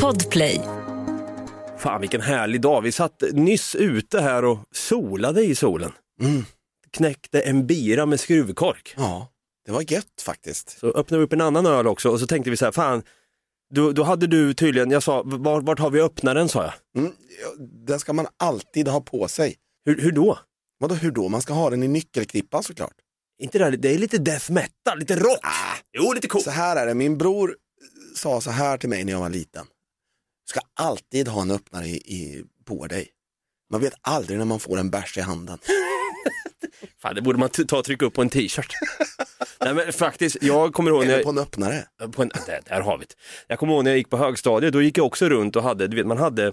Podplay. Fan vilken härlig dag. Vi satt nyss ute här och solade i solen. Mm. Knäckte en bira med skruvkork. Ja, det var gött faktiskt. Så öppnade vi upp en annan öl också och så tänkte vi så här, fan, då, då hade du tydligen, jag sa, var, vart har vi öppnaren sa jag. Mm. Den ska man alltid ha på sig. Hur, hur då? Vadå hur då? Man ska ha den i nyckelklippan såklart. Inte det, här, det är lite death metal, lite rock. Ah. Jo, lite coolt. Så här är det, min bror sa så här till mig när jag var liten. Du ska alltid ha en öppnare i, i, på dig. Man vet aldrig när man får en bärs i handen. Fan, det borde man ta och trycka upp på en t-shirt. Nej men faktiskt, jag kommer ihåg när Eller jag... på en öppnare. På en, där, där har vi det. Jag kommer ihåg när jag gick på högstadiet, då gick jag också runt och hade, du vet man hade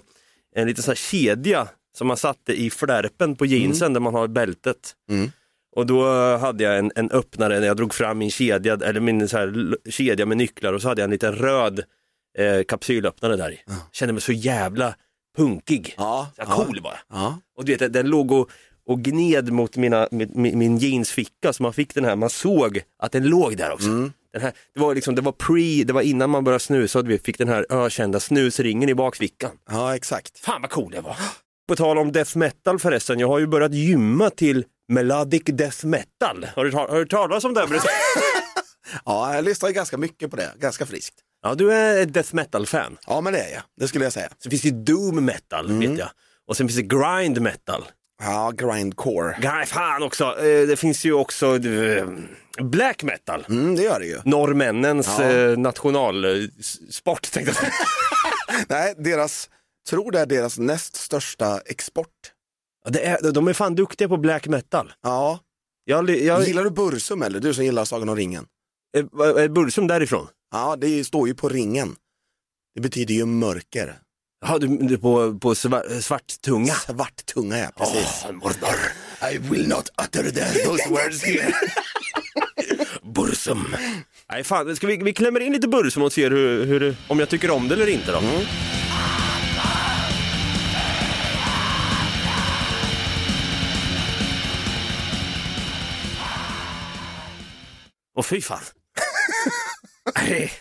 en liten sån här kedja som man satte i flärpen på jeansen där man har bältet. Mm. Och då hade jag en, en öppnare när jag drog fram min kedja, eller min så här, kedja med nycklar och så hade jag en liten röd eh, kapsylöppnare där i. Kände mig så jävla punkig. Ja, Så här cool bara. Ja. Och du vet, den låg och, och gned mot mina, min, min min jeansficka så man fick den här, man såg att den låg där också. Mm. Den här, det var liksom, det var pre, det var innan man började snusa och vi fick den här ökända snusringen i bakfickan. ja, exakt. Fan vad cool det var. På tal om death metal förresten, jag har ju börjat gymma till melodic death metal. Har du, har du talas om det? Ja, jag lyssnar ganska mycket på det, ganska friskt. ja, du är ett death metal-fan. Ja, men det är jag, det skulle jag säga. Så finns det doom metal, vet jag. Och sen finns det grind metal. Ja, grindcore. Nej, fan också. Eh, Det finns ju också eh, black metal. Mm, det gör det ju. Norrmännens Ja. eh, nationalsport tänkte jag säga. Nej, deras, tror det är deras näst största export. Det är, de är fan duktiga på black metal. Ja, Jag, jag, gillar du Bursum eller? Du som gillar Sagan om ringen. är, är Bursum därifrån? Ja, det står ju på ringen. Det betyder ju mörker. Ja, du, du på, på svart, svart tunga. Svart tunga, ja, precis. Åh, Mordor. I will not utter that, those words here. Bursum. Nej, fan, ska vi, vi klämmer in lite Bursum och ser hur, hur, om jag tycker om det eller inte då. Åh fy fan. Nej.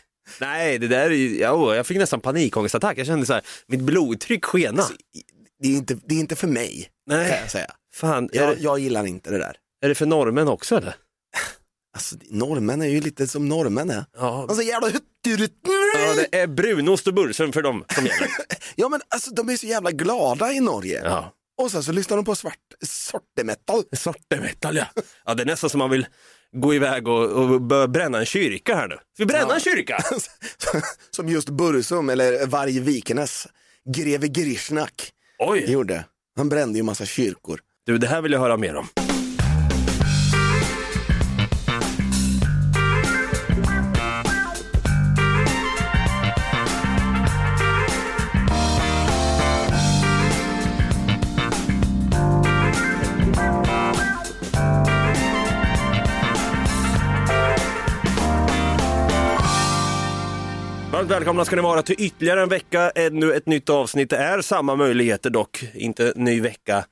Nej, det där är ju- ja, jag fick nästan panikångestattack. Jag kände så här, mitt blodtryck skena. Det är inte, det är inte för mig, Nej. kan jag säga. Fan, Jag, det, jag gillar inte det där. är det för norrmän också eller? Alltså, norrmän är ju lite som norrmän är. Ja, Alltså jävla ja det är brunost och Bursum för dem som gäller. Ja men alltså de är så jävla glada i Norge. Ja. Och sen så lyssnar de på svart sortemetal. Sortemetal ja. ja. Det är nästan som man vill gå iväg och, och börja bränna en kyrka här nu. Ska vi bränna Ja. en kyrka? Som just Bursum eller Varg Vikenes, greve Grishnak Oj! gjorde. Han brände ju massa kyrkor. Du, det här vill jag höra mer om. Varmt välkomna ska ni vara till ytterligare en vecka, ännu ett nytt avsnitt. Det är samma möjligheter dock, inte ny vecka,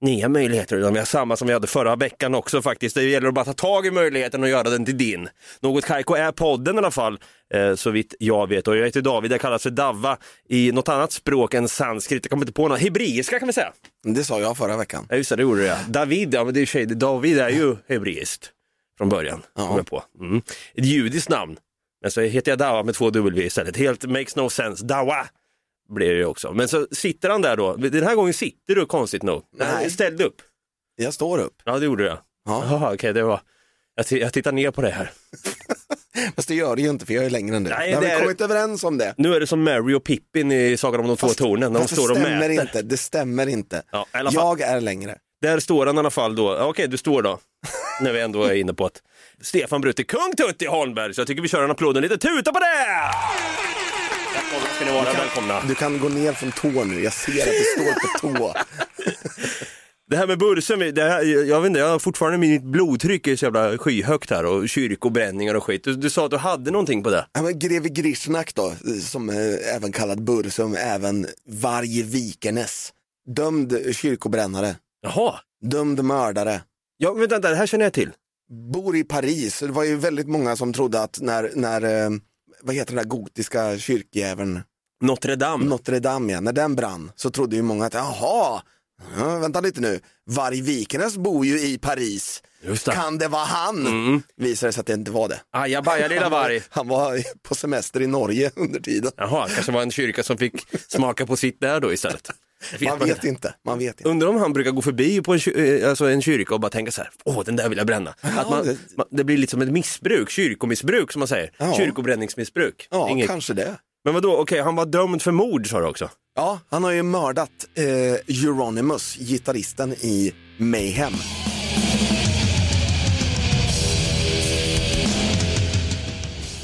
nya möjligheter, utan vi har samma som vi hade förra veckan också faktiskt. Det gäller att bara ta tag i möjligheten och göra den till din. Något Kaiko är podden i alla fall, eh, så vitt jag vet. Och jag heter David, jag kallas för Davva i något annat språk än sanskrit. Jag kommer inte på något, hebreiska kan vi säga. Det sa jag förra veckan. Ja just det, det gjorde det. David, ja men det är sig, David är ju hebreiskt från början. Ja. Kom jag på. Mm. Ett judiskt namn. Men så heter jag Dawa med två W istället. Helt makes no sense. Dawa blir det ju också. Men så sitter han där då. Den här gången sitter du konstigt nog. Nej. Ställ upp. Jag står upp. Ja det gjorde jag. Ja. Jaha, okej det var. Jag, jag tittar ner på det här. Fast det gör det ju inte för jag är längre än du. Nej, har det vi är- kommit överens om det. Nu är det som Mary och Pippin i Sagan om de två tornen. När de står och mäter. inte. Det stämmer inte. Ja. Jag är längre. Där står han i alla fall då. Okej, du står då. När vi ändå är inne på att Stefan Brutti, kung Tutti Holmberg. Så jag tycker vi kör en applåd och en liten tuta på det! Välkomna ska ni vara, välkomna. Du kan gå ner från tå nu. Jag ser att du står på tå. Det här med Bursum, det här, jag vet inte, jag har fortfarande mitt blodtryck är så jävla skyhögt här och kyrkobränningar och skit. Du, du sa att du hade någonting på det. Ja, men greve Grishnak då, som eh, även kallad Bursum, även Varg Vikenes. Dömd kyrkobrännare, Jaha, dömd mördare. ja, vänta, det här känner jag till. bor i Paris. Det var ju väldigt många som trodde att när, när eh, vad heter den där gotiska kyrkjäveln, Notre Dame. Notre Dame, ja. när den brann så trodde ju många att, jaha, ja, vänta lite nu, Varg Vikernes bor ju i Paris, det. kan det vara han? Mm. Visade sig att det inte var det. Ajabaja lilla varg. Han var på semester i Norge under tiden. Jaha, kanske var en kyrka som fick smaka på sitt där då istället. Det Man vet inte, man vet inte. Undrar om han brukar gå förbi på en, eh, alltså en kyrka och bara tänka så här, åh den där vill jag bränna. Att man, det- man, det blir lite som ett missbruk, kyrkomissbruk som man säger. Ja. Kyrkobränningsmissbruk. Ja, Inget- kanske det. Men vadå, okej han var dömd för mord sa du också? Ja, han har ju mördat eh, Euronymous, gitarristen i Mayhem.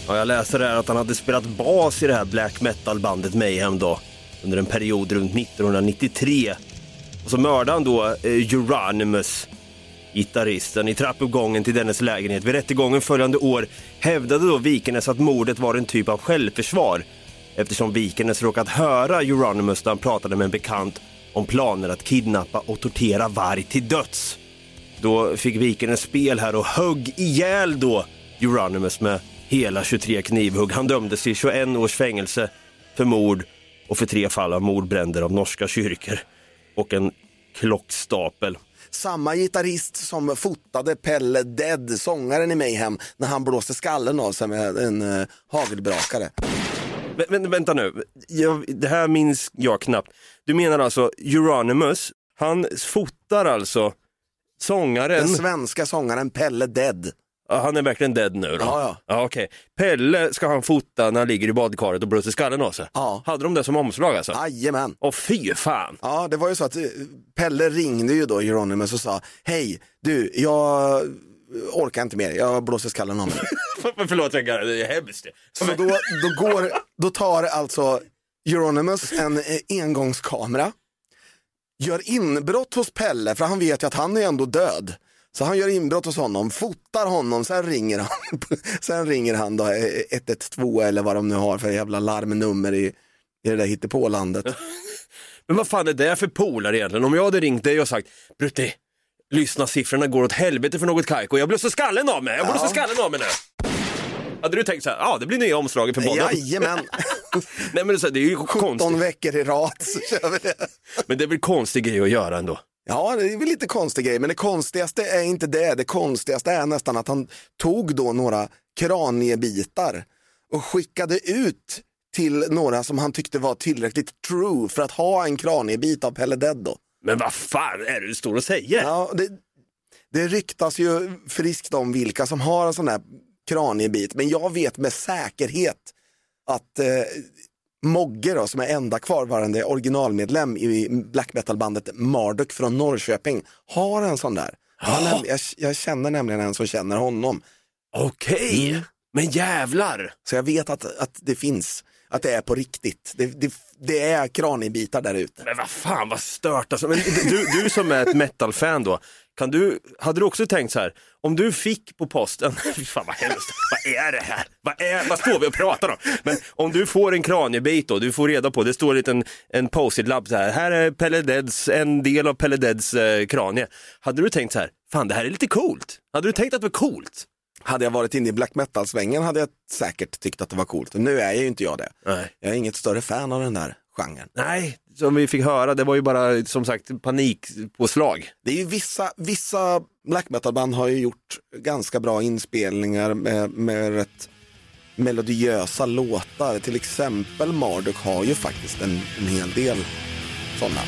Ja, jag läste där att han hade spelat bas i det här black metal-bandet Mayhem då under en period runt 1993. Och så mördade han då eh, Euronymous, gitarristen, i trappuppgången till dennes lägenhet. Vid rättegången följande år hävdade då Vikernes att mordet var en typ av självförsvar eftersom Vikernes råkat höra Euronymous när han pratade med en bekant om planer att kidnappa och tortera varg till döds. Då fick Vikernes spel här och högg ihjäl då Euronymous med hela 23 knivhugg. Han dömdes till 21 års fängelse för mord och för tre fall av mordbränder av norska kyrkor och en klockstapel. Samma gitarrist som fotade Pelle Dead, sångaren i Mayhem, när han blåste skallen av sig med en eh, hagelbrakare. Men, men vänta nu, jag, det här minns jag knappt. Du menar alltså Euronymous, han fotar alltså sångaren, Den svenska sångaren Pelle Dead. Han är verkligen dead nu då? Ja, ja. ja okej. Pelle ska han fota när han ligger i badkaret och blåser skallen av sig? Ja. Hade de det som omslag alltså? Jajamän. Åh fy fan! Ja, det var ju så att eh, Pelle ringde ju då Euronymous och sa, hej, du, jag orkar inte mer, jag blåser skallen av mig. Förlåt, jag garvar, det är hemskt. Så då, då, går, då tar alltså Euronymous en eh, engångskamera, gör inbrott hos Pelle, för han vet ju att han är ändå död. Så han gör inbrott hos honom, fotar honom, sen ringer han, sen ringer han då eh, 112 eller vad de nu har för jävla larmnummer i, i det där hittepålandet. Men vad fan är det för polare egentligen? Om jag hade ringt dig och sagt, Brutti, lyssna siffrorna går åt helvete för något kajko, jag blåser skallen av mig, jag blåser Ja. skallen av mig nu. Hade du tänkt så här, ja det blir nya omslaget för podden. Jajamän, Nej men är, det är ju 17 konstigt, veckor i rad så kör vi det. men det är väl konstig grej att göra ändå. Ja, det är väl lite konstig grej, men det konstigaste är inte det. Det konstigaste är nästan att han tog då några kraniebitar och skickade ut till några som han tyckte var tillräckligt true för att ha en kraniebit av Pelle Dead då. Men vad fan är det du står och säger? Ja, det, det ryktas ju friskt om vilka som har en sån här kraniebit, men jag vet med säkerhet att eh, Mogge då, som är enda kvarvarande originalmedlem i black metal-bandet Marduk från Norrköping, har en sån där. Han, jag, jag känner nämligen en som känner honom, Okej, Mm. men jävlar. så jag vet att, att det finns, att det är på riktigt. Det, det, det är kraniebitar där ute. Men vad fan vad stört alltså. Men du, du som är ett metal-fan då, kan du, hade du också tänkt så här, om du fick på posten, fan vad hemskt, vad är det här? Vad, är, vad står vi och pratar om? Men om du får en kraniebit då, du får reda på, det står en liten en post-it-lapp så här, här är Pelle Deads, en del av Pelle Deads eh, kranie. Hade du tänkt så här, fan det här är lite coolt? Hade du tänkt att det var coolt? Hade jag varit inne i black metal-svängen hade jag säkert tyckt att det var coolt. Nu är ju inte jag det. Nej. Jag är inget större fan av den där genren. Nej, som vi fick höra, det var ju bara som sagt panikpåslag. Det är ju vissa, vissa black metal-band har ju gjort ganska bra inspelningar med, med rätt melodiösa låtar. Till exempel Marduk har ju faktiskt en, en hel del sådana.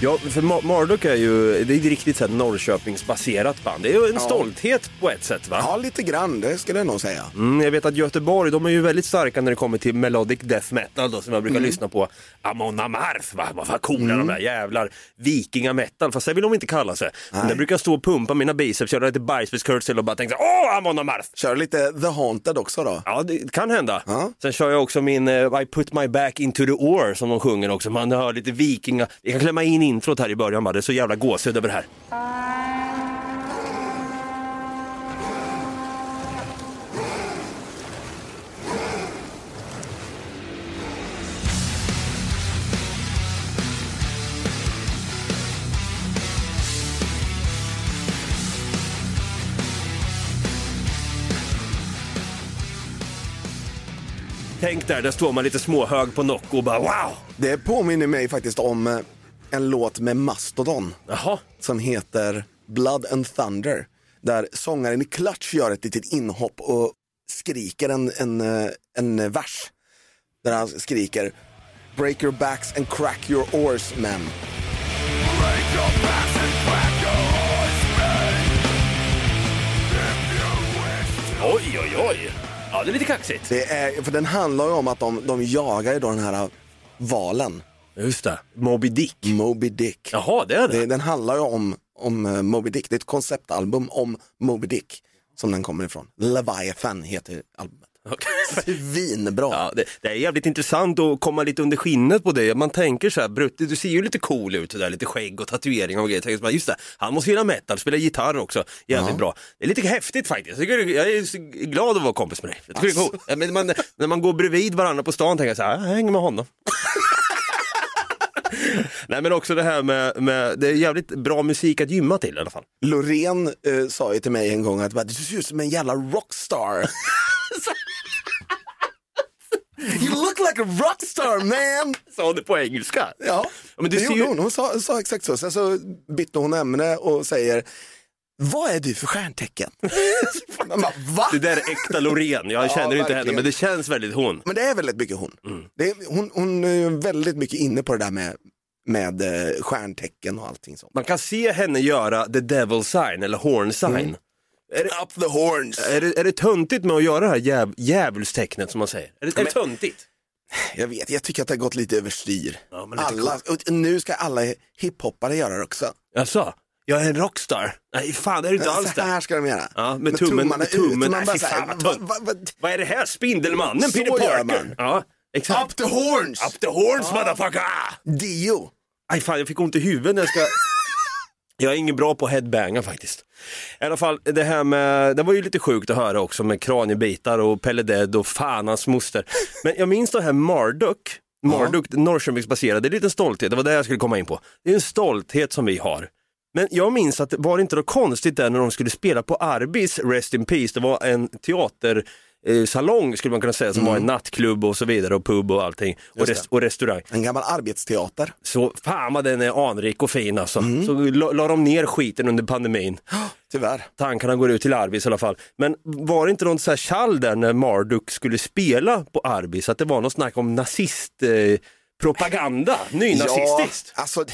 Ja, för Ma- Marduk är ju, det är ett riktigt så här Norrköpingsbaserat band. Det är ju en Ja. stolthet på ett sätt va? Ja, lite grann, det skulle jag nog säga. Mm, jag vet att Göteborg, de är ju väldigt starka när det kommer till melodic death metal då, som jag brukar lyssna på. Amon Amarth, va? vad coola de där jävlar. Vikinga metal, fast det vill de inte kalla sig. Men Nej. jag brukar stå och pumpa mina biceps, köra lite bicepscurl och bara tänka åh Amon Amarth! Kör lite The Haunted också då. Ja, det kan hända. Ja. Sen kör jag också min eh, I put my back into the oar som de sjunger också. Man hör lite vikinga. Vi kan klämma in introt här i början bara, det är så jävla gåshud över det här. Tänk där, där står man lite småhög på Nocco och bara wow! Det påminner mig faktiskt om eh, en låt med Mastodon Jaha, som heter Blood and Thunder. Där sångaren i Clutch gör ett litet inhopp och skriker en, en, eh, en vers. Där han skriker Break your backs and crack your oars men. oj oj oj! Ja, det är lite kaxigt. Det är, för den handlar ju om att de, de jagar ju då den här valen, Just det, Moby Dick. Moby Dick. Jaha, det är det. Det, den handlar ju om, om eh, Moby Dick, det är ett konceptalbum om Moby Dick som den kommer ifrån. Leviathan heter albumet. Svinbra. Ja, det, det är jävligt intressant att komma lite under skinnet på det. Man tänker så här, Brutti, du ser ju lite cool ut, så där, lite skägg och tatueringar och grejer. Tänker man, just det, han måste gilla metal, spela gitarr också, jävligt bra. Det är lite häftigt faktiskt. Jag, tycker, jag är så glad att vara kompis med dig. Jag tycker det är coolt. Ja, men man, när man går bredvid varandra på stan tänker jag så här, jag hänger med honom. Nej men också det här med, med, det är jävligt bra musik att gymma till i alla fall. Loreen eh, sa ju till mig en gång att du ser ut som en jävla rockstar. you look like a rockstar man! Sa hon det på engelska? Ja, men du det ser gjorde ju- hon. Hon sa, sa exakt så. Sen så bytte hon ämne och säger, vad är du för stjärntecken? Man Va? Det där är äkta Loreen, jag Ja, känner inte henne men det känns väldigt hon. Men det är väldigt mycket hon. Mm. Det är, hon, hon är ju väldigt mycket inne på det där med, med eh, stjärntecken och allting sånt. Man kan se henne göra the devil sign eller horn sign. Mm. Är, det, Up the horns! är, det, är det töntigt med att göra det här jäv, djävulstecknet som man säger? Är det, är det töntigt? Jag vet, jag tycker att det har gått lite överstyr. Ja, men alla, och nu ska alla hiphoppare göra det också. Jaså? Jag är en rockstar? Nej fan det är du inte alls Så det. här ska de göra. Ja, med tummen- med tummen. Nej, fy fan, vad va, Vad är det här? Spindelmannen? Så Peter gör Parker? man. Ja, exakt. Up the horns! Up the horns motherfucker! Dio! Aj fan, jag fick ont i huvudet när jag ska... Jag är ingen bra på headbanga faktiskt. I alla fall, det här med, det var ju lite sjukt att höra också med kraniebitar och Pelle Dead och fan hans moster. Men jag minns det här Marduk, Marduk, Norrköpingsbaserad, det är en liten stolthet, det var det jag skulle komma in på. Det är en stolthet som vi har. Men jag minns att var det inte något konstigt där när de skulle spela på Arbis, Rest in Peace, det var en teater salong skulle man kunna säga som var en nattklubb och så vidare och pub och allting och, rest- och restaurang. En gammal arbetsteater. Så fan vad den är anrik och fin alltså. Så la, la de ner skiten under pandemin. Tyvärr. Tankarna går ut till Arbis i alla fall. Men var det inte någon så här tjall där när Marduk skulle spela på Arbis? Att det var något snack om nazistpropaganda? Eh, propaganda, nynazistiskt? Ja, alltså,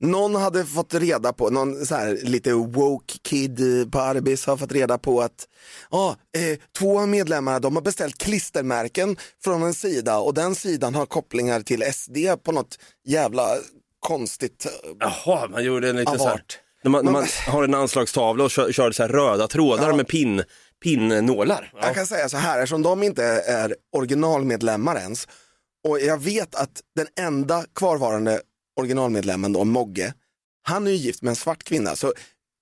någon hade fått reda på, någon så här, lite woke kid på Arbis har fått reda på att ja, eh, två av medlemmarna de har beställt klistermärken från en sida och den sidan har kopplingar till SD på något jävla konstigt. eh, Jaha, man gjorde en lite så här, Avart. när man, när man Men- har en anslagstavla och kör, kör så här röda trådar Ja. med pin, pinnålar. Ja. Jag kan säga så här, eftersom de inte är originalmedlemmar ens och jag vet att den enda kvarvarande originalmedlemmen då, Mogge, han är ju gift med en svart kvinna. Så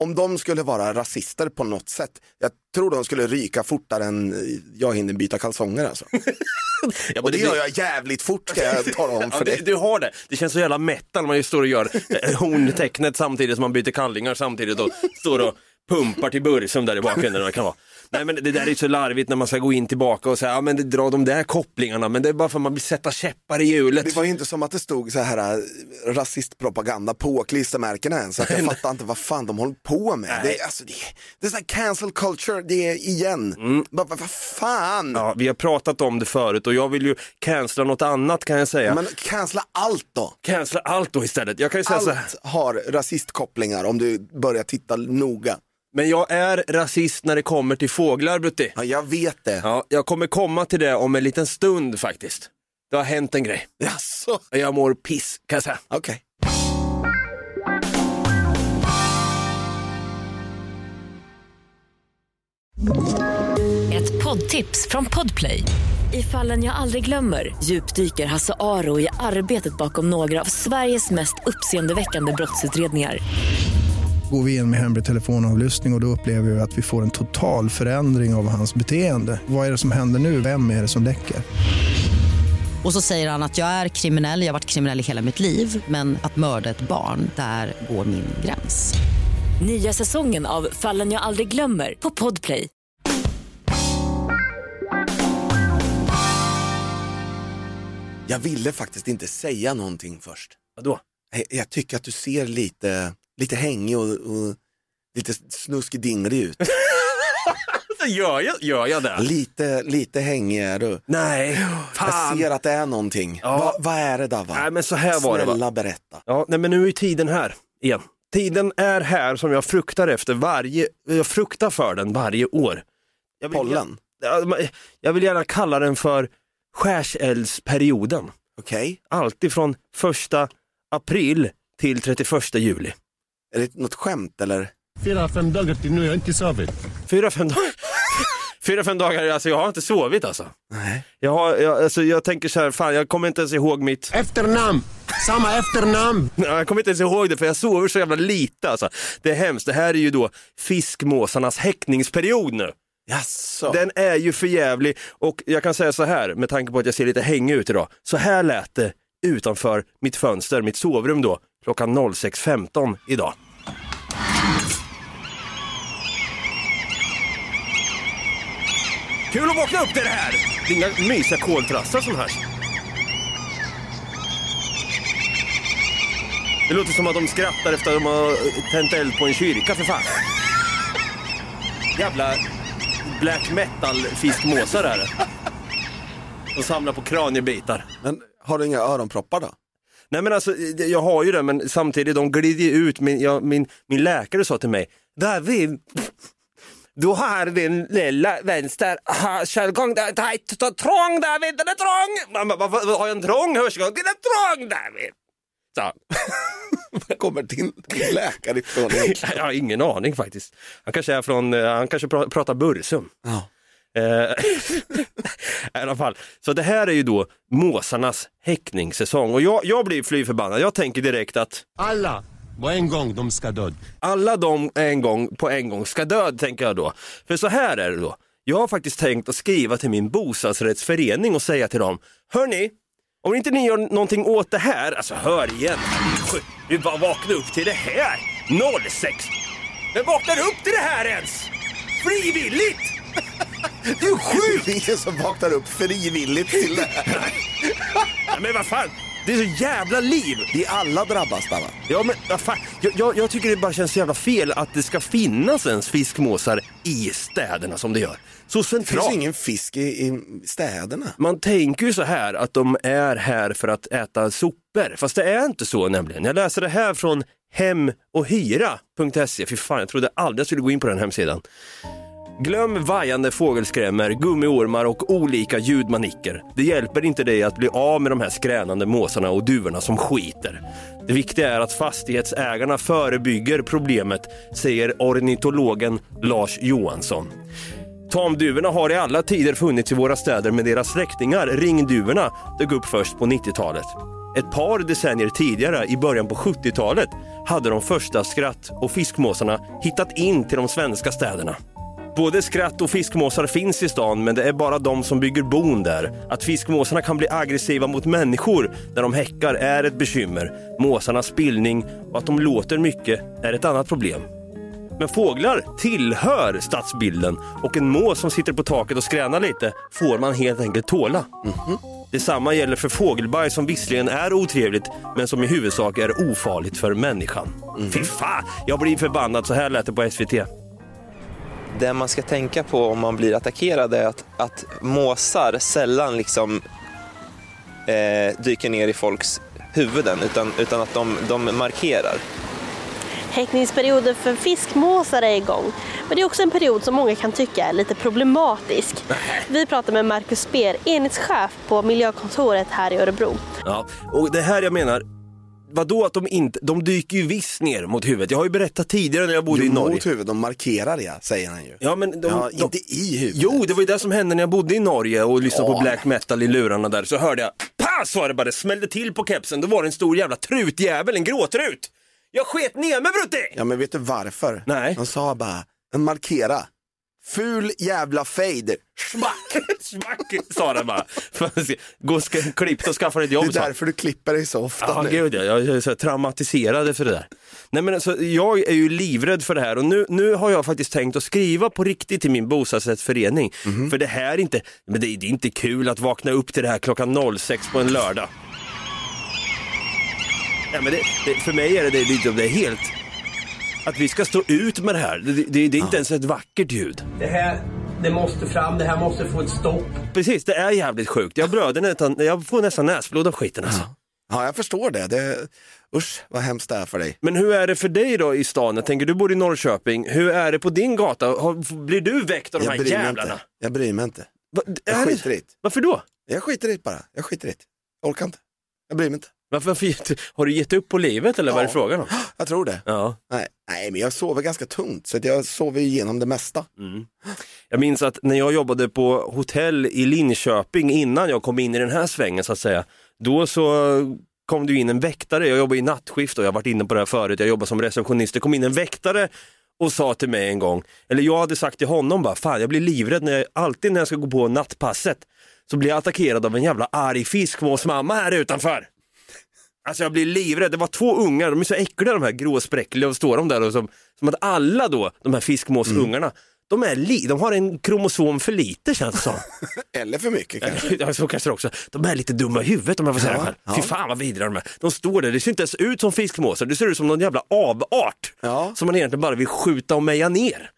om de skulle vara rasister på något sätt, jag tror de skulle ryka fortare än eh, jag hinner byta kalsonger alltså. Ja, Och det blir- gör jag jävligt fort ska jag tala om Ja, för det, dig. du har det. Det känns så jävla metal när man står och gör eh, horntecknet samtidigt som man byter kallingar samtidigt och står och pumpar till Bursum där i bakgrunden. Det kan vara. Nej men det där är så larvigt när man ska gå in tillbaka och säga, ja men det drar de där kopplingarna, men det är bara för att man vill sätta käppar i hjulet. Det var ju inte som att det stod så här äh, rasistpropaganda på klistermärkena ens. Så att jag fattar inte vad fan de håller på med. Det är, alltså, det, det är så här cancel culture, det är igen. Bara, vad, vad fan? Mm. Ja, vi har pratat om det förut och jag vill ju cancella något annat kan jag säga. Men cancella allt då. Cancella allt då istället. Jag kan ju säga så här, Allt har rasistkopplingar om du börjar titta noga. Men jag är rasist när det kommer till fåglar Brutti. Ja, jag vet det. Ja, jag kommer komma till det om en liten stund faktiskt. Det har hänt en grej. Jaså? Jag mår piss kan jag säga. Okej. Ett poddtips från Podplay. I fallen jag aldrig glömmer djupdyker Hasse Aro i arbetet bakom några av Sveriges mest uppseendeväckande brottsutredningar. Går vi in med hemlig telefonavlyssning och, och då upplever vi att vi får en total förändring av hans beteende. Vad är det som händer nu? Vem är det som läcker? Och så säger han att jag är kriminell, jag har varit kriminell i hela mitt liv men att mörda ett barn, där går min gräns. Nya säsongen av Fallen jag aldrig glömmer på Podplay. Jag ville faktiskt inte säga någonting först. Vadå? Jag, jag tycker att du ser lite, lite hängig och, och lite snuskig-dinglig ut. Gör jag, gör jag det? Lite, lite hängig är du. Nej, Jag fan. ser att det är någonting. Ja. Va, vad är det Dava? Nej men så här var det va. Snälla berätta. Ja, nej, men nu är tiden här igen. Tiden är här som jag fruktar efter varje, jag fruktar för den varje år. Jag vill, Pollen, Jag, jag- jag vill gärna kalla den för skärseldsperioden. okej? Alltid från första april till 31 juli. Är det något skämt eller? Fyra, fem dagar till nu, jag har inte sovit. Fyra, fem dagar. Fyra, fem dagar, alltså jag har inte sovit alltså. Nej. Jag, har, jag, alltså, jag tänker så här, fan jag kommer inte ens ihåg mitt Efternamn! Samma efternamn! Jag kommer inte ens ihåg det för jag sover så jävla lite alltså. Det är hemskt. Det här är ju då fiskmåsarnas häckningsperiod nu. Jaså? Den är ju för jävlig och jag kan säga så här med tanke på att jag ser lite hängig ut idag. Så här lät det utanför mitt fönster, mitt sovrum då, klockan 06.15 idag. Kul att vakna upp till det här! Det är inga mysiga koltrassar som hörs. Det låter som att de skrattar efter att de har tänt eld på en kyrka för fan. Jävla black metal-fiskmåsar är det. De samlar på kraniebitar. Men har du inga öronproppar då? Nej men alltså, jag har ju det men samtidigt, de glider ju ut. Min, jag, min, min läkare sa till mig, David, du har din lilla vänster hörselgång, det är trång David, den är trång! Man bara, "Vad- vad- Har jag en trång hörselgång? Den är trång David! Så, Var kommer din, läkare ifrån egentligen? jag har ingen aning faktiskt. Han kanske är från, eh, han kanske pra- pratar Bursum. Ja. Eh, I alla fall, så det här är ju då måsarnas häckningssäsong och jag, jag blir fly förbannad. Jag tänker direkt att Alla på en gång, de ska död. alla de en gång på en gång ska död, tänker jag då. För så här är det då. Jag har faktiskt tänkt att skriva till min bostadsrättsförening och säga till dem, hörni, om inte ni gör någonting åt det här, alltså hör igen, vi bara vakna upp till det här, 06. Vem vaknar upp till det här ens? Frivilligt! Du är sjuk! Det är ingen som vaknar upp frivilligt till det här. Men vad fan, det är så jävla liv! Vi alla drabbas va? Ja men vad fan, jag, jag, jag tycker det bara känns så jävla fel att det ska finnas ens fiskmåsar i städerna som det gör. Så Det finns centralt. ingen fisk i, i städerna. Man tänker ju så här att de är här för att äta sopor, fast det är inte så nämligen. Jag läser det här från hemochhyra.se, fy fan jag trodde aldrig jag skulle gå in på den hemsidan. Glöm vajande fågelskrämmor, gummiormar och olika ljudmanicker. Det hjälper inte dig att bli av med de här skränande måsarna och duvorna som skiter. Det viktiga är att fastighetsägarna förebygger problemet, säger ornitologen Lars Johansson. Tamduvorna har i alla tider funnits i våra städer men deras släktingar, ringduvorna, dök upp först på 90-talet. Ett par decennier tidigare, i början på 70-talet, hade de första skratt och fiskmåsarna hittat in till de svenska städerna. Både skratt och fiskmåsar finns i stan men det är bara de som bygger bon där. Att fiskmåsarna kan bli aggressiva mot människor när de häckar är ett bekymmer. Måsarnas spillning och att de låter mycket är ett annat problem. Men fåglar tillhör stadsbilden och en mås som sitter på taket och skränar lite får man helt enkelt tåla. Detsamma gäller för fågelbajs som visserligen är otrevligt men som i huvudsak är ofarligt för människan. Fy fan, jag blir förbannad. Så här lät det på SVT. Det man ska tänka på om man blir attackerad är att, att måsar sällan liksom eh, dyker ner i folks huvuden utan, utan att de, de markerar. Häckningsperioden för fiskmåsar är igång. Men det är också en period som många kan tycka är lite problematisk. Vi pratar med Marcus Speer, enhetschef på miljökontoret här i Örebro. Ja, och det här jag menar, vadå att de inte, de dyker ju visst ner mot huvudet. Jag har ju berättat tidigare när jag bodde i Jo, Norge. mot huvudet, de markerar ja, säger han ju. Ja, men de, Ja, de, inte i huvudet. Jo, det var ju det som hände när jag bodde i Norge och lyssnade på Ja. black metal i lurarna där. Så hörde jag, pass var det bara, det smällde till på kepsen. Då var det en stor jävla trutjävel, en gråtrut. Jag sket ner mig Brutti! Ja men vet du varför? Nej. De sa bara, markera. Ful jävla fade. Schmack! Smack, sa den bara. Gå och ska- klipp och skaffa ett jobb. Det är därför du klipper dig så ofta nu. gud ja. Jag är så traumatiserad för det där. Nej, men alltså, jag är ju livrädd för det här och nu, nu har jag faktiskt tänkt att skriva på riktigt till min bostadsrättsförening. Mhm. För det här är inte, men det, är- det är inte kul att vakna upp till det här klockan 06 på en lördag. Nej, men det, det, för mig är det, det, det, det är helt, att vi ska stå ut med det här. Det, det, det är inte ens ett vackert ljud. Det här, det måste fram, det här måste få ett stopp. Precis, det är jävligt sjukt. Jag, bröder nästan, jag får nästan näsblod av skiten alltså. Ja, jag förstår det. det. Usch, vad hemskt det är för dig. Men hur är det för dig då i stan? Jag tänker, du bor i Norrköping. Hur är det på din gata? Har, blir du väckt av de Jag här bryr mig jävlarna? inte. Jag bryr mig inte. Va, Jag skiter i det. Varför då? Jag skiter i det bara. Jag skiter i det. Jag orkar inte. Jag bryr mig inte. Varför, varför, har du gett upp på livet eller vad är det Ja. frågan om? Jag tror det. Ja. Nej, nej men jag sover ganska tungt så jag sover igenom det mesta. Jag minns att när jag jobbade på hotell i Linköping innan jag kom in i den här svängen så att säga, då så kom det in en väktare, jag jobbar i nattskift och jag har varit inne på det här förut, jag jobbar som receptionist, det kom in en väktare och sa till mig en gång, eller jag hade sagt till honom bara, fan jag blir livrädd när jag, alltid när jag ska gå på nattpasset så blir jag attackerad av en jävla arg fiskmåsmamma här utanför. Alltså jag blir livrädd, det var två ungar, de är så äckliga de här gråspräckliga och står de där och som, som att alla då, de här fiskmåsungarna, de, är li, de har en kromosom för lite känns det som. Eller för mycket kanske. Ja, så kanske det också. De är lite dumma i huvudet om jag får säga Ja, det själv. ja. Fy fan vad vidriga de är. De står där, det ser inte ens ut som fiskmåsar, det ser ut som någon jävla avart. Ja. Som man egentligen bara vill skjuta och meja ner.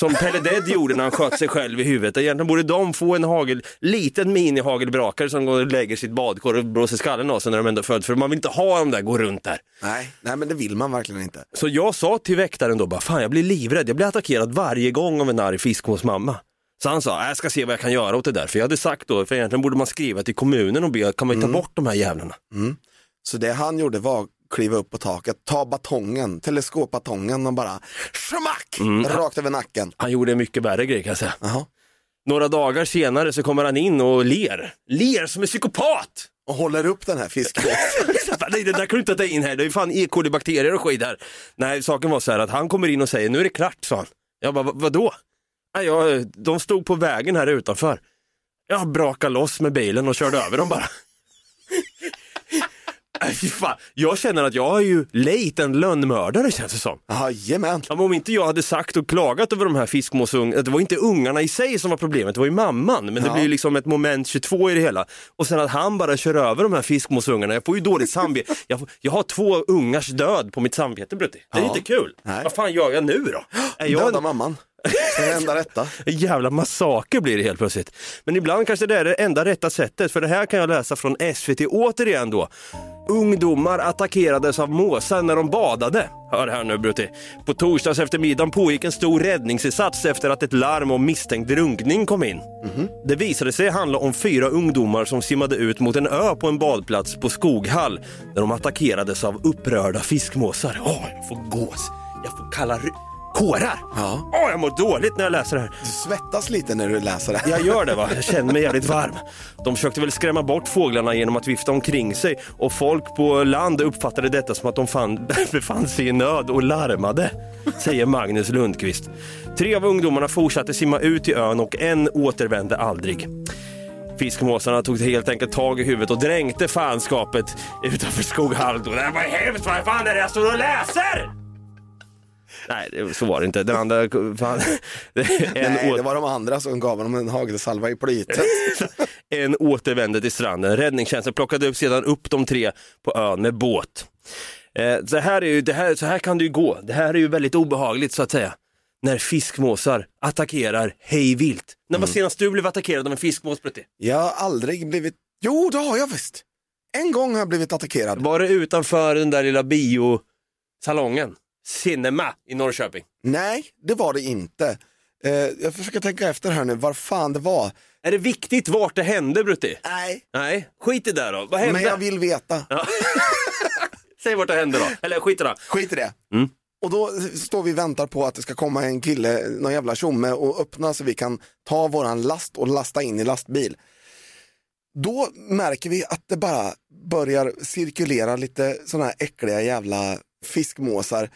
Som Pelle Dead gjorde när han sköt sig själv i huvudet. Egentligen borde de få en hagel, liten mini-hagelbrakare som går och lägger sitt badkar och blåser skallen av sig när de ändå är född. För man vill inte ha dem där gå runt där. Nej, nej, men det vill man verkligen inte. Så jag sa till väktaren då bara, fan jag blir livrädd, jag blir attackerad varje gång av en arg fiskmåsmamma. Så han sa, "Äh, jag ska se vad jag kan göra åt det där. För jag hade sagt då, för egentligen borde man skriva till kommunen och be, kan man ta bort de här jävlarna? Så det han gjorde var kliva upp på taket, ta batongen, teleskopbatongen och bara schmack! Rakt över nacken. Han gjorde en mycket värre grej kan jag säga. Jaha. Några dagar senare så kommer han in och ler. Ler som en psykopat! Och håller upp den här fisken. Nej, det där kan du inte ta in här, det är fan E. coli-bakterier och skit här. Nej, saken var så här att han kommer in och säger, nu är det klart, sa han. Jag bara, "Va- vadå? Nej, jag, de stod på vägen här utanför. Jag brakade loss med bilen och körde över dem bara. Fan. Jag känner att jag är ju late en lönnmördare känns det som. Jajamän. Ja, men om inte jag hade sagt och klagat över de här fiskmåsungarna, det var inte ungarna i sig som var problemet, det var ju mamman. Men det Ja. blir ju liksom ett moment 22 i det hela. Och sen att han bara kör över de här fiskmåsungarna, jag får ju dåligt samvete. Jag, får- jag har två ungars död på mitt samvete Brutti. Det är Ja. inte kul. Nej. Vad fan gör jag nu då? Är jag Döda mamman. Det enda rätta. en jävla massaker blir det helt plötsligt. Men ibland kanske det är det enda rätta sättet, för det här kan jag läsa från SVT återigen då. Ungdomar attackerades av måsar när de badade. Hör här nu Brutti. På torsdags eftermiddagen pågick en stor räddningsinsats efter att ett larm om misstänkt drunkning kom in. Det visade sig handla om fyra ungdomar som simmade ut mot en ö på en badplats på Skoghall när de attackerades av upprörda fiskmåsar. Åh, jag får gås. Jag får kalla ry- kårar. Ja. Åh, jag mår dåligt när jag läser det här. Du svettas lite när du läser det. Jag gör det va, jag känner mig jävligt varm. De försökte väl skrämma bort fåglarna genom att vifta omkring sig och folk på land uppfattade detta som att de fann, befann sig i nöd och larmade, säger Magnus Lundqvist. Tre av ungdomarna fortsatte simma ut till ön och en återvände aldrig. Fiskmåsarna tog helt enkelt tag i huvudet och dränkte fanskapet utanför Skoghall. Det här var hemskt, vad fan är det jag står och läser? Nej, det- så var det inte. Den andra... Fan, Nej, det var de andra som gav honom en hagelsalva i plytet. En återvände till stranden. Räddningstjänsten plockade upp sedan upp de tre på ön med båt. Eh, så, här är ju, det här, så här kan det ju gå. Det här är ju väldigt obehagligt så att säga. När fiskmåsar attackerar hej vilt. När var senast du blev attackerad av en fiskmås Brutti? Jag har aldrig blivit... Jo, det har jag visst. En gång har jag blivit attackerad. Var det utanför den där lilla biosalongen? Cinema i Norrköping. Nej, det var det inte. Eh, jag försöker tänka efter här nu, var fan det var. Är det viktigt vart det hände Brutti? Nej, Nej, skit i det då. Vad hände? men jag vill veta. Säg vart det hände då. Eller skit i det. Skit i det. Mm. Och då står vi och väntar på att det ska komma en kille, någon jävla tjomme och öppna så vi kan ta våran last och lasta in i lastbil. Då märker vi att det bara börjar cirkulera lite sådana här äckliga jävla fiskmåsar.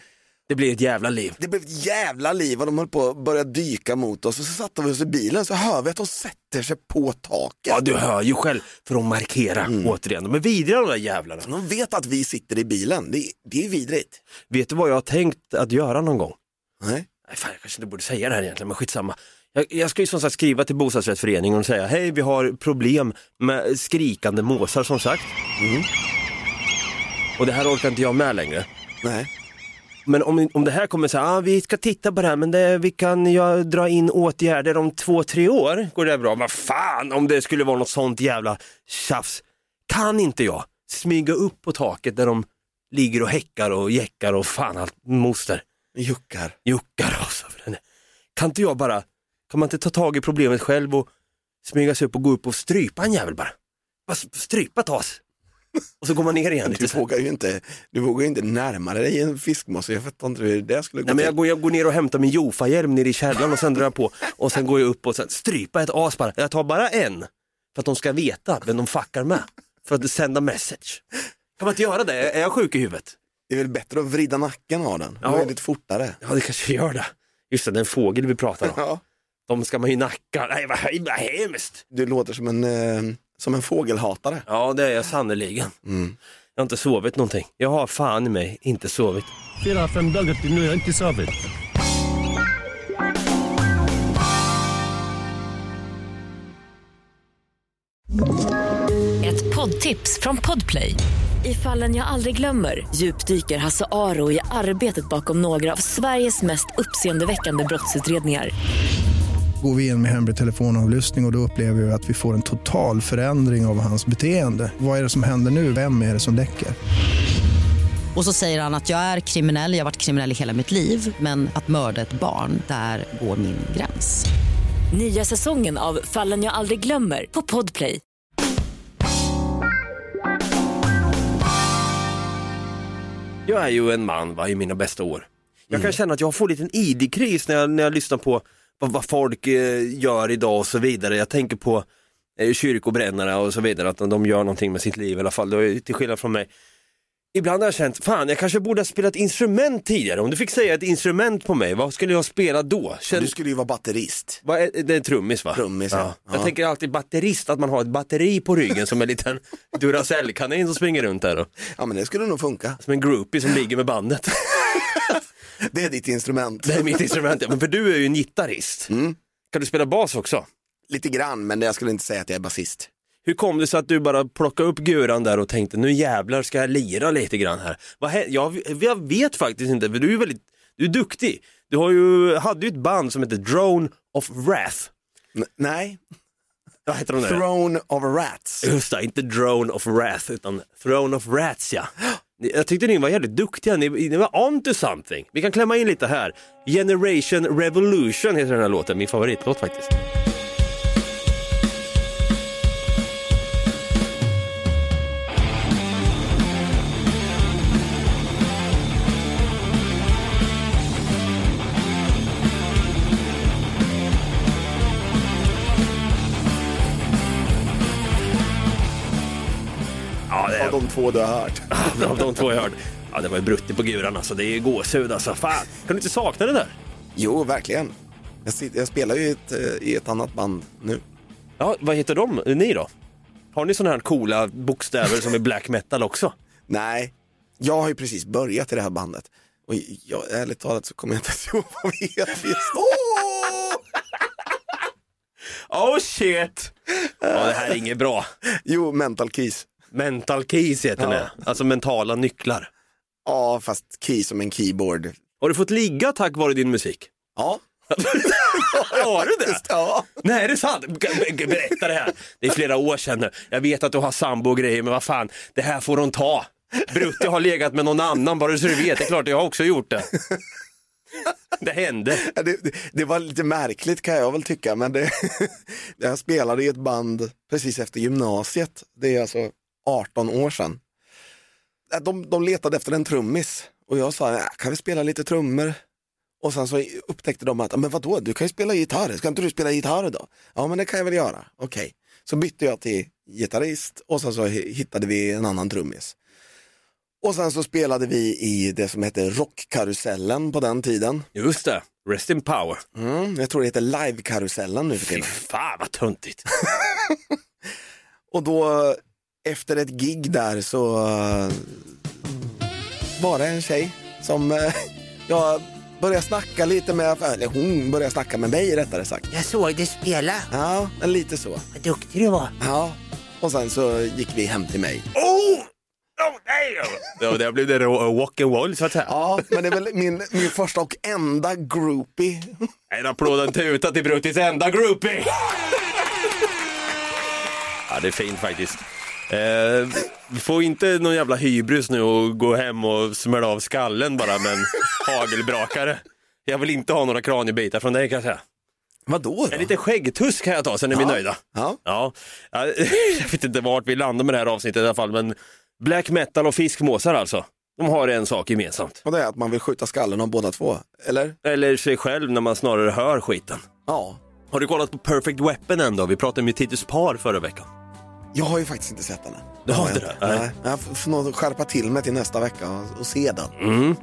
Det blir ett jävla liv. Det blev ett jävla liv och de höll på att börja dyka mot oss och så satte vi oss i bilen så hör vi att de sätter sig på taket. Ja, du hör ju själv, för de markerar återigen. De är vidriga de där jävlarna. De vet att vi sitter i bilen, det, det är vidrigt. Vet du vad jag har tänkt att göra någon gång? Nej. Nej, fan, jag kanske inte borde säga det här egentligen, men skitsamma. Jag, jag ska ju som sagt skriva till bostadsrättsföreningen och säga, hej vi har problem med skrikande måsar som sagt. Och det här orkar inte jag med längre. Nej. Men om, om det här kommer säga, ah, vi ska titta på det här men det, vi kan ja, dra in åtgärder om två, tre år, går det bra? Vad fan om det skulle vara något sånt jävla tjafs. Kan inte jag smyga upp på taket där de ligger och häckar och jäckar och fan allt moster, Juckar. juckar och så. Kan inte jag bara, kan man inte ta tag i problemet själv och smyga sig upp och gå upp och strypa en jävel bara? Bara strypa tas. Och så går man ner igen Du vågar ju inte, du vågar ju inte närmare dig en fiskmås, jag fattar inte hur det skulle gå Nej, men till. jag, går, jag går ner och hämtar min Jofa-hjälm nere i källaren och sen drar jag på och sen går jag upp och sen strypa ett as bara. Jag tar bara en för att de ska veta vem de fuckar med. För att sända message. Kan man inte göra det? Är jag sjuk i huvudet? Det är väl bättre att vrida nacken av den, Ja. då är det lite fortare. Ja, det kanske gör det. Just det, den fågel vi pratar om. Ja. De ska man ju nacka. Nej, vad hemskt. Du låter som en, eh, som en fågelhatare. Ja, det är jag sannerligen. Mm. Jag har inte sovit någonting. Jag har fan i mig inte sovit. Fyra, fem dagar till nu, jag har inte sovit. Ett poddtips från Podplay. I fallen jag aldrig glömmer djupdyker Hasse Aro i arbetet bakom några av Sveriges mest uppseendeväckande brottsutredningar. Går vi in med hemlig telefonavlyssning och, och då upplever vi att vi får en total förändring av hans beteende. Vad är det som händer nu? Vem är det som läcker? Och så säger han att jag är kriminell, jag har varit kriminell i hela mitt liv men att mörda ett barn, där går min gräns. Nya säsongen av Fallen jag aldrig glömmer på Podplay. Jag är ju en man va, i mina bästa år. Jag Mm. kan känna att jag får en liten ID-kris när jag, när jag lyssnar på vad, vad folk eh, gör idag och så vidare. Jag tänker på eh, kyrkobrännare och så vidare, att de gör någonting med sitt liv i alla fall, är till skillnad från mig. Ibland har jag känt, fan jag kanske borde ha spelat instrument tidigare. Om du fick säga ett instrument på mig, vad skulle jag spela då? Känn, Du skulle ju vara batterist. är, det är trummis va? Trummis, ja. Jag Ja. tänker alltid batterist, att man har ett batteri på ryggen som en liten Duracell-kanin som springer runt där. Och, Ja men det skulle nog funka. som en groupie som ligger med bandet. Det är ditt instrument. Det är mitt instrument, ja. men för du är ju en gitarrist. Mm. Kan du spela bas också? Lite grann, men jag skulle inte säga att jag är basist. Hur kom det sig att du bara plockade upp guran där och tänkte nu jävlar ska jag lira lite grann här? Vad jag, jag vet faktiskt inte, för du är väldigt, du är duktig. Du har ju, hade ju ett band som heter Drone of Wrath. N- nej, Vad heter de där? Throne of Rats. Just det, inte Drone of Wrath utan Throne of Rats ja. Jag tyckte ni var jävligt duktiga, ni, ni var on to something. Vi kan klämma in lite här. Generation Revolution heter den här låten, min favoritlåt faktiskt. Två du har hört. av de två jag hörde. Ja, det var ju brutti på guran alltså. Det är gåshud alltså. Fan, kan du inte sakna det där? Jo, verkligen. Jag, sitter, jag spelar ju i ett, eh, i ett annat band nu. Ja, vad heter de, ni då? Har ni sådana här coola bokstäver som är black metal också? Nej, jag har ju precis börjat i det här bandet. Och jag, ärligt talat så kommer jag inte ens ihåg vad vi heter just oh! Shit! Ja, det här är inget bra. Jo, Mental Keys. Mental keys heter det. Alltså mentala nycklar. Ja, fast key som en keyboard. Har du fått ligga tack vare din musik? Ja. Har du det? Ja. Nej, är det sant? Be- be- Berätta det här. Det är flera år sedan nu. Jag vet att du har sambo och grejer, men vad fan, det här får hon ta. Brutti har legat med någon annan, bara så du vet. Det är klart, jag har också gjort det. Det hände. Ja, Det, det, det var lite märkligt kan jag väl tycka, men det, jag spelade i ett band precis efter gymnasiet. Det är alltså 18 år sedan. Äh, De, de letade efter en trummis och jag sa, "Ja, kan vi spela lite trummor? Och sen så upptäckte de att, men vadå, du kan ju spela gitarr, ska inte du spela gitarr då? Ja men det kan jag väl göra, okej. Så bytte jag till gitarrist och sen så hittade vi en annan trummis. Och sen så spelade vi i det som hette Rockkarusellen på den tiden. Just det, Rest in Power. Mm, jag tror det heter Livekarusellen nu för Fy tiden. fan vad töntigt. Och då efter ett gig där så eh, var det en tjej som eh, jag började snacka lite med, eller hon började snacka med mig rättare sagt. Jag såg dig spela. Ja, men lite så. Vad duktig du var. Ja, och sen så gick vi hem till mig. Oh! Oh, nej! Ja, där blev det rå- walk and roll så att säga. Ja, men det är väl min, min första och enda groupie. En applåd och en tuta till Bruttis enda groupie. Ja, det är fint faktiskt. Eh, får inte någon jävla hybris nu och gå hem och smälla av skallen bara med en hagelbrakare. Jag vill inte ha några kraniebitar från dig kan jag säga. Vadå då? En liten skäggtuss kan jag ta, sen är vi Ja. nöjda. Ja. Ja, ja, jag vet inte vart vi landar med det här avsnittet i alla fall, men black metal och fiskmåsar alltså. De har en sak gemensamt. Och det är att man vill skjuta skallen av båda två, eller? Eller sig själv när man snarare hör skiten. Ja. Har du kollat på Perfect Weapon än då? Vi pratade med Titus Par förra veckan. Jag har ju faktiskt inte sett den än. Du har inte det? Nej. Jag får nog skärpa till mig till nästa vecka och, och se den. Mm.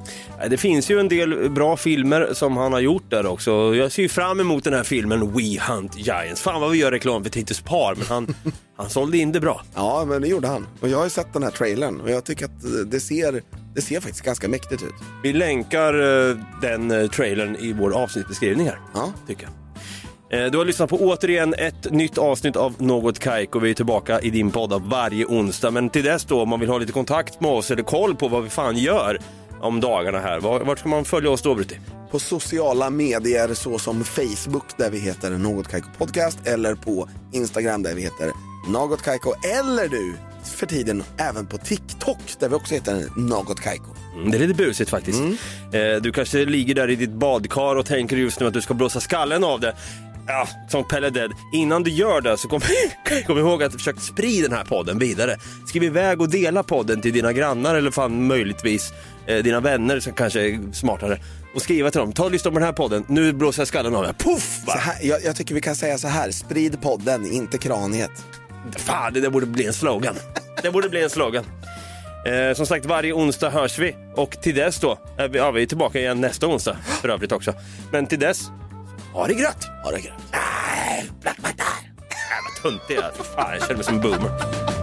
Det finns ju en del bra filmer som han har gjort där också. Jag ser ju fram emot den här filmen We Hunt Giants. Fan vad vi gör reklam för Titus Par, men han, han sålde in det bra. Ja, men det gjorde han. Och jag har ju sett den här trailern och jag tycker att det ser, det ser faktiskt ganska mäktigt ut. Vi länkar eh, den eh, trailern i vår avsnittsbeskrivning här. Ja. Tycker jag. Eh, Du har lyssnat på återigen ett nytt avsnitt av Något Kaik och vi är tillbaka i din podd varje onsdag. Men till dess då, om man vill ha lite kontakt med oss eller koll på vad vi fan gör om dagarna här, var- vart ska man följa oss då Brutti? På sociala medier såsom Facebook där vi heter Något Kaiko Podcast eller på Instagram där vi heter Något Kaiko eller du för tiden även på TikTok där vi också heter Något Kaiko. Mm, Det är lite busigt faktiskt. Eh, Du kanske ligger där i ditt badkar och tänker just nu att du ska blåsa skallen av det. Ja, som Pelle Dead. Innan du gör det så kom, kom ihåg att försöka sprida den här podden vidare. Skriv iväg och dela podden till dina grannar eller fan möjligtvis eh, dina vänner som kanske är smartare. Och skriva till dem, ta och lyssna på den här podden, nu blåser jag skallen av det. Puff! Så här, jag, jag tycker vi kan säga så här, sprid podden, inte kraniet. Fan, det där borde bli en slogan. Det borde bli en slogan. Eh, som sagt, varje onsdag hörs vi och till dess då, är vi, ja, vi är tillbaka igen nästa onsdag för övrigt också. Men till dess, ha det grött! Ha det grött! Nej, black! Nej, vad töntig jag är. Fan, jag känner mig som en boomer.